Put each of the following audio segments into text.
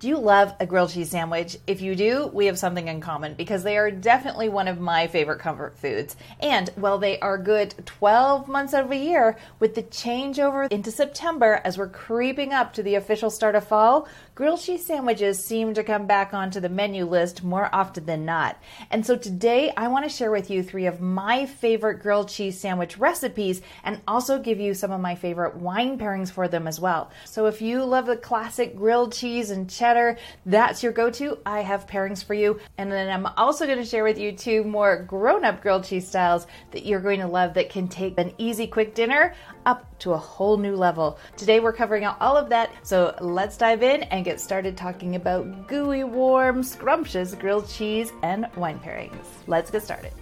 Do you love a grilled cheese sandwich? If you do, we have something in common because they are definitely one of my favorite comfort foods. And while they are good 12 months of a year, with the changeover into September as we're creeping up to the official start of fall, grilled cheese sandwiches seem to come back onto the menu list more often than not. And so today I want to share with you three of my favorite grilled cheese sandwich recipes and also give you some of my favorite wine pairings for them as well. So if you love the classic grilled cheese and cheddar, cheddar, that's your go to. I have pairings for you. And then I'm also going to share with you two more grown up grilled cheese styles that you're going to love that can take an easy, quick dinner up to a whole new level. Today we're covering all of that. So let's dive in and get started talking about gooey, warm, scrumptious grilled cheese and wine pairings. Let's get started.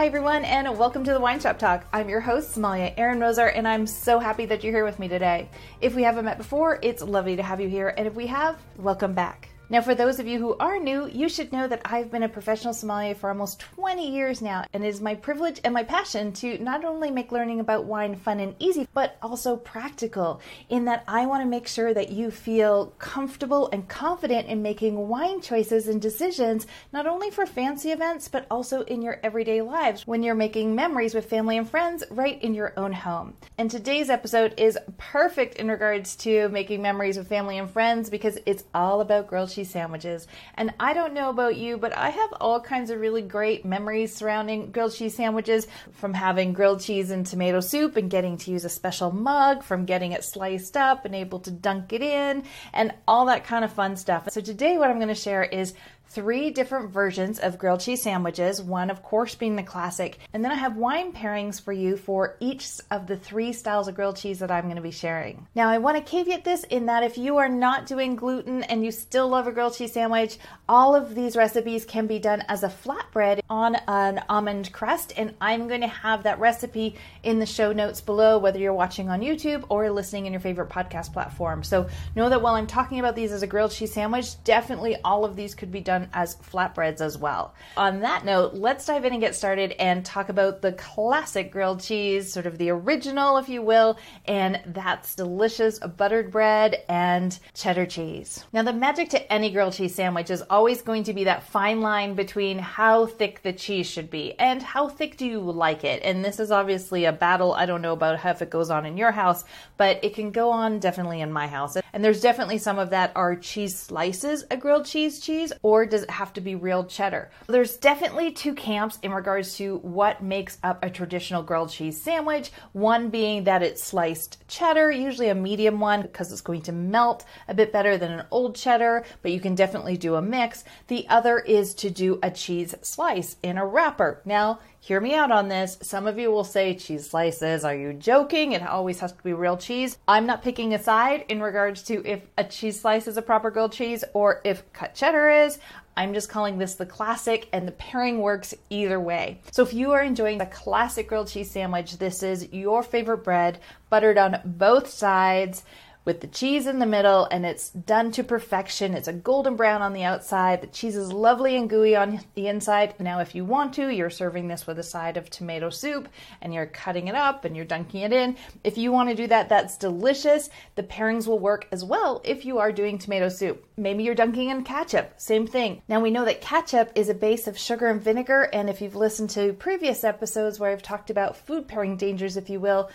Hi, everyone, and welcome to the Wine Shop Talk. I'm your host, Sommelier Erin Moser, and I'm so happy that you're here with me today. If we haven't met before, it's lovely to have you here, and if we have, welcome back. Now, for those of you who are new, you should know that I've been a professional sommelier for almost 20 years now, and it is my privilege and my passion to not only make learning about wine fun and easy, but also practical, in that I want to make sure that you feel comfortable and confident in making wine choices and decisions, not only for fancy events, but also in your everyday lives when you're making memories with family and friends right in your own home. And today's episode is perfect in regards to making memories with family and friends because it's all about grilled cheese sandwiches. And I don't know about you, but I have all kinds of really great memories surrounding grilled cheese sandwiches from having grilled cheese and tomato soup and getting to use a special mug, from getting it sliced up and able to dunk it in, and all that kind of fun stuff. So today, what I'm going to share is three different versions of grilled cheese sandwiches, one, of course, being the classic. And then I have wine pairings for you for each of the three styles of grilled cheese that I'm going to be sharing. Now, I want to caveat this in that if you are not doing gluten and you still love a grilled cheese sandwich, all of these recipes can be done as a flatbread on an almond crust. And I'm going to have that recipe in the show notes below, whether you're watching on YouTube or listening in your favorite podcast platform. So know that while I'm talking about these as a grilled cheese sandwich, definitely all of these could be done as flatbreads as well. On that note, let's dive in and get started and talk about the classic grilled cheese, sort of the original, if you will, and that's delicious buttered bread and cheddar cheese. Now, the magic to any grilled cheese sandwich is always going to be that fine line between how thick the cheese should be and how thick do you like it. And this is obviously a battle. I don't know about how if it goes on in your house, but it can go on definitely in my house. And there's definitely some of that are cheese slices, a grilled cheese cheese, or does it have to be real cheddar? There's definitely two camps in regards to what makes up a traditional grilled cheese sandwich. One being that it's sliced cheddar, usually a medium one because it's going to melt a bit better than an old cheddar, but you can definitely do a mix. The other is to do a cheese slice in a wrapper. Now, hear me out on this. Some of you will say cheese slices. Are you joking? It always has to be real cheese. I'm not picking a side in regards to if a cheese slice is a proper grilled cheese or if cut cheddar is. I'm just calling this the classic, and the pairing works either way. So, if you are enjoying the classic grilled cheese sandwich, this is your favorite bread, buttered on both sides with the cheese in the middle and it's done to perfection. It's a golden brown on the outside. The cheese is lovely and gooey on the inside. Now, if you want to, you're serving this with a side of tomato soup and you're cutting it up and you're dunking it in. If you want to do that, that's delicious. The pairings will work as well if you are doing tomato soup. Maybe you're dunking in ketchup, same thing. Now, we know that ketchup is a base of sugar and vinegar, and if you've listened to previous episodes where I've talked about food pairing dangers, if you will,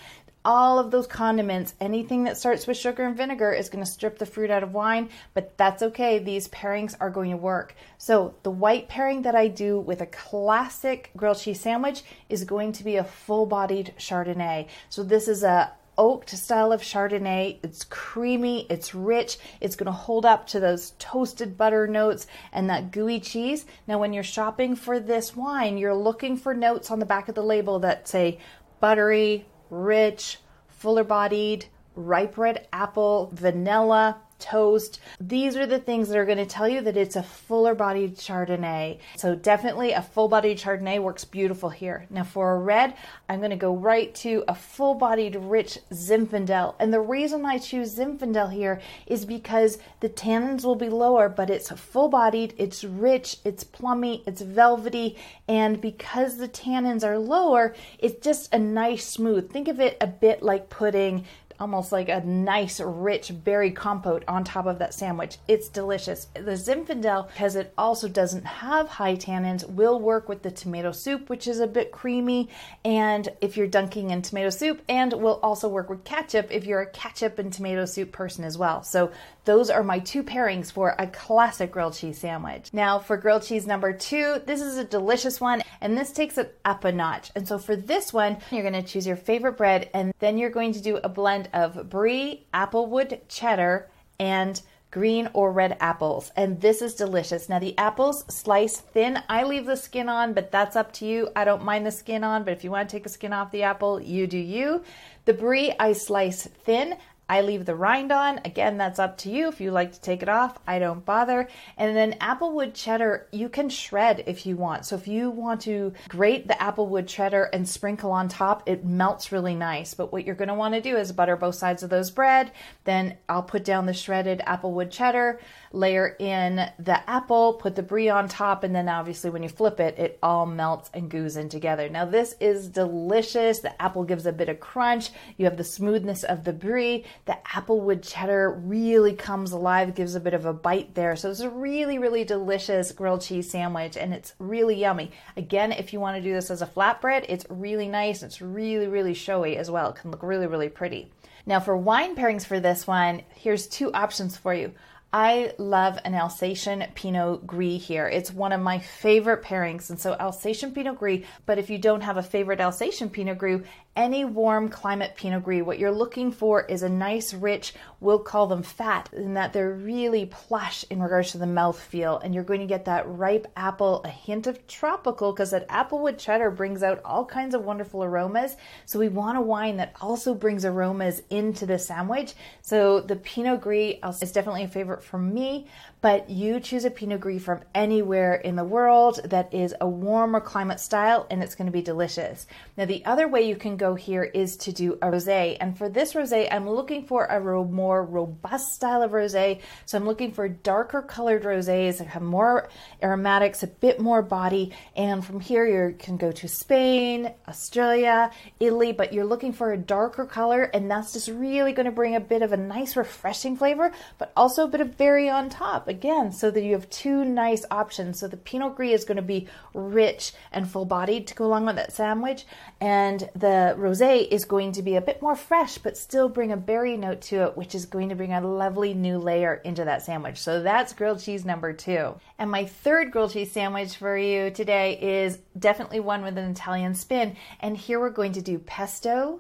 all of those condiments, anything that starts with sugar and vinegar is going to strip the fruit out of wine, but that's okay. These pairings are going to work. So, the white pairing that I do with a classic grilled cheese sandwich is going to be a full bodied Chardonnay. So, this is a oaked style of Chardonnay. It's creamy, it's rich, it's going to hold up to those toasted butter notes and that gooey cheese. Now, when you're shopping for this wine, you're looking for notes on the back of the label that say buttery, rich, fuller bodied, ripe red apple, vanilla, toast. These are the things that are going to tell you that it's a fuller bodied Chardonnay. So definitely a full bodied Chardonnay works beautiful here. Now for a red, I'm going to go right to a full bodied rich Zinfandel. And the reason I choose Zinfandel here is because the tannins will be lower, but it's full bodied, it's rich, it's plummy, it's velvety, and because the tannins are lower, it's just a nice smooth. Think of it a bit like putting almost like a nice rich berry compote on top of that sandwich. It's delicious. The Zinfandel, because it also doesn't have high tannins, will work with the tomato soup, which is a bit creamy. And if you're dunking in tomato soup, and will also work with ketchup if you're a ketchup and tomato soup person as well. So those are my two pairings for a classic grilled cheese sandwich. Now for grilled cheese number two, this is a delicious one, and this takes it up a notch. And so for this one, you're gonna choose your favorite bread, and then you're going to do a blend of brie, applewood cheddar, and green or red apples. And this is delicious. Now, the apples slice thin. I leave the skin on, but that's up to you. I don't mind the skin on, but if you want to take the skin off the apple, you do you. The brie I slice thin. I leave the rind on. Again, that's up to you. If you like to take it off, I don't bother. And then applewood cheddar, you can shred if you want. So if you want to grate the applewood cheddar and sprinkle on top, it melts really nice. But what you're going to want to do is butter both sides of those bread. Then I'll put down the shredded applewood cheddar layer in the apple, put the brie on top, and then obviously when you flip it, it all melts and goes in together. Now, this is delicious. The apple gives a bit of crunch. You have the smoothness of the brie. The applewood cheddar really comes alive, gives a bit of a bite there. So it's a really, really delicious grilled cheese sandwich, and it's really yummy. Again, if you want to do this as a flatbread, it's really nice. It's really, really showy as well. It can look really, really pretty. Now, for wine pairings for this one, here's two options for you. I love an Alsatian Pinot Gris here. It's one of my favorite pairings. And so Alsatian Pinot Gris, but if you don't have a favorite Alsatian Pinot Gris, any warm climate Pinot Gris, what you're looking for is a nice, rich, we'll call them fat, in that they're really plush in regards to the mouth feel. And you're going to get that ripe apple, a hint of tropical, because that applewood cheddar brings out all kinds of wonderful aromas. So we want a wine that also brings aromas into the sandwich. So the Pinot Gris is definitely a favorite for me, but you choose a Pinot Gris from anywhere in the world that is a warmer climate style and it's going to be delicious. Now, the other way you can go here is to do a rosé. And for this rosé, I'm looking for a ro- more robust style of rosé. So I'm looking for darker colored rosés that have more aromatics, a bit more body. And from here, you can go to Spain, Australia, Italy, but you're looking for a darker color. And that's just really going to bring a bit of a nice, refreshing flavor, but also a bit of berry on top again so that you have two nice options. So the Pinot Gris is going to be rich and full bodied to go along with that sandwich, and the Rosé is going to be a bit more fresh but still bring a berry note to it, which is going to bring a lovely new layer into that sandwich. So that's grilled cheese number two. And my third grilled cheese sandwich for you today is definitely one with an Italian spin. And here we're going to do pesto,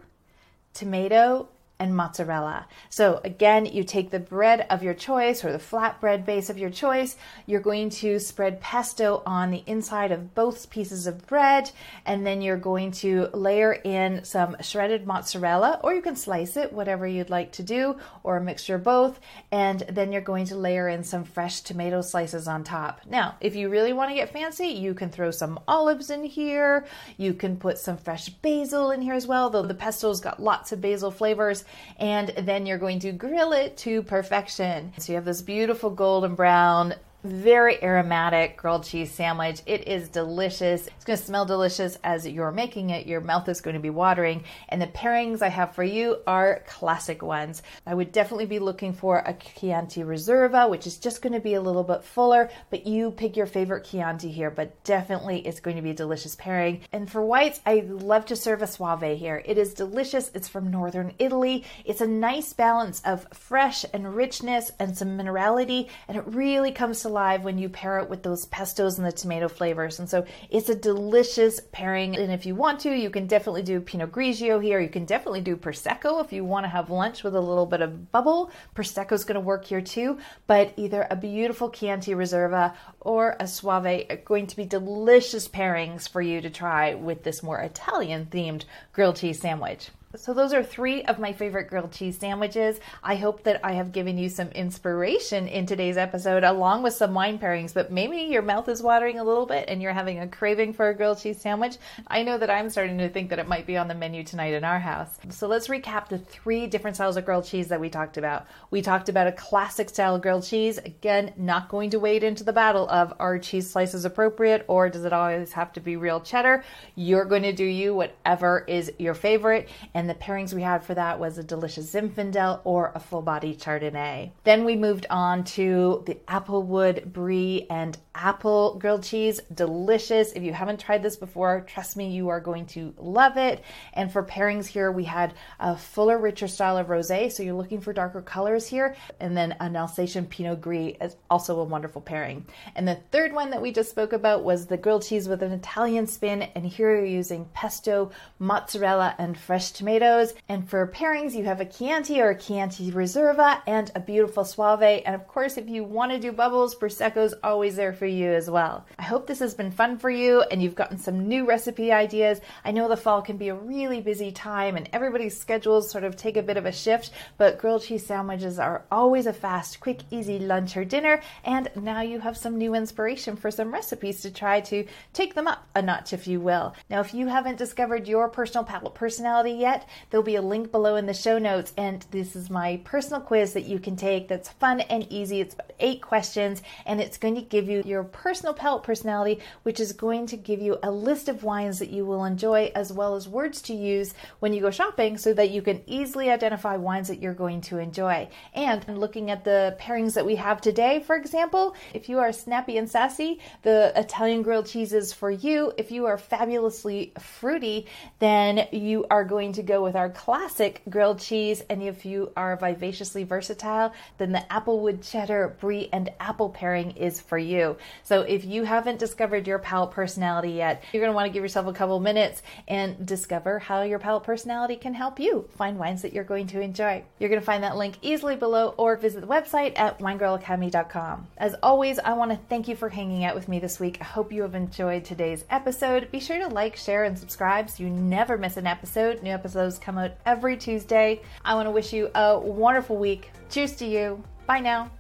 tomato, and mozzarella. So again, you take the bread of your choice or the flatbread base of your choice. You're going to spread pesto on the inside of both pieces of bread, and then you're going to layer in some shredded mozzarella, or you can slice it, whatever you'd like to do, or a mixture of both. And then you're going to layer in some fresh tomato slices on top. Now, if you really want to get fancy, you can throw some olives in here. You can put some fresh basil in here as well, though the pesto's got lots of basil flavors and then you're going to grill it to perfection. So you have this beautiful golden brown very aromatic grilled cheese sandwich. It is delicious. It's going to smell delicious as you're making it. Your mouth is going to be watering. And the pairings I have for you are classic ones. I would definitely be looking for a Chianti Reserva, which is just going to be a little bit fuller, but you pick your favorite Chianti here, but definitely it's going to be a delicious pairing. And for whites, I love to serve a Soave here. It is delicious. It's from northern Italy. It's a nice balance of fresh and richness and some minerality, and it really comes to alive when you pair it with those pestos and the tomato flavors. And so it's a delicious pairing. And if you want to, you can definitely do Pinot Grigio here. You can definitely do Prosecco if you want to have lunch with a little bit of bubble. Prosecco is going to work here too. But either a beautiful Chianti Reserva or a Soave are going to be delicious pairings for you to try with this more Italian themed grilled cheese sandwich. So, those are three of my favorite grilled cheese sandwiches. I hope that I have given you some inspiration in today's episode, along with some wine pairings. But maybe your mouth is watering a little bit and you're having a craving for a grilled cheese sandwich. I know that I'm starting to think that it might be on the menu tonight in our house. So, let's recap the three different styles of grilled cheese that we talked about. We talked about a classic style grilled cheese. Again, not going to wade into the battle of are cheese slices appropriate or does it always have to be real cheddar? You're going to do you, whatever is your favorite. And and the pairings we had for that was a delicious Zinfandel or a full body Chardonnay. Then we moved on to the Applewood Brie and apple grilled cheese. Delicious. If you haven't tried this before, trust me, you are going to love it. And for pairings here, we had a fuller, richer style of rosé. So you're looking for darker colors here. And then an Alsatian Pinot Gris is also a wonderful pairing. And the third one that we just spoke about was the grilled cheese with an Italian spin. And here you're using pesto, mozzarella, and fresh tomatoes. And for pairings, you have a Chianti or a Chianti Reserva and a beautiful Soave. And of course, if you want to do bubbles, Prosecco's always there for you as well. I hope this has been fun for you and you've gotten some new recipe ideas. I know the fall can be a really busy time and everybody's schedules sort of take a bit of a shift, but grilled cheese sandwiches are always a fast, quick, easy lunch or dinner. And now you have some new inspiration for some recipes to try to take them up a notch, if you will. Now, if you haven't discovered your personal palate personality yet, there'll be a link below in the show notes. And this is my personal quiz that you can take that's fun and easy. It's eight questions, and it's going to give you your personal palate personality, which is going to give you a list of wines that you will enjoy, as well as words to use when you go shopping so that you can easily identify wines that you're going to enjoy. And looking at the pairings that we have today, for example, if you are snappy and sassy, the Italian grilled cheese is for you. If you are fabulously fruity, then you are going to go with our classic grilled cheese. And if you are vivaciously versatile, then the applewood cheddar brie and apple pairing is for you. So if you haven't discovered your palate personality yet, you're going to want to give yourself a couple minutes and discover how your palate personality can help you find wines that you're going to enjoy. You're going to find that link easily below or visit the website at winegirlacademy.com. As always, I want to thank you for hanging out with me this week. I hope you have enjoyed today's episode. Be sure to like, share, and subscribe so you never miss an episode. New episodes come out every Tuesday. I want to wish you a wonderful week. Cheers to you. Bye now.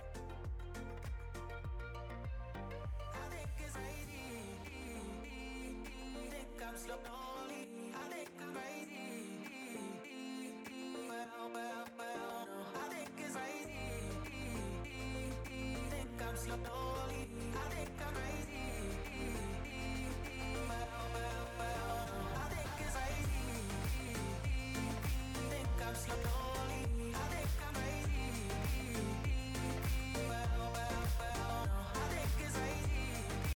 Slow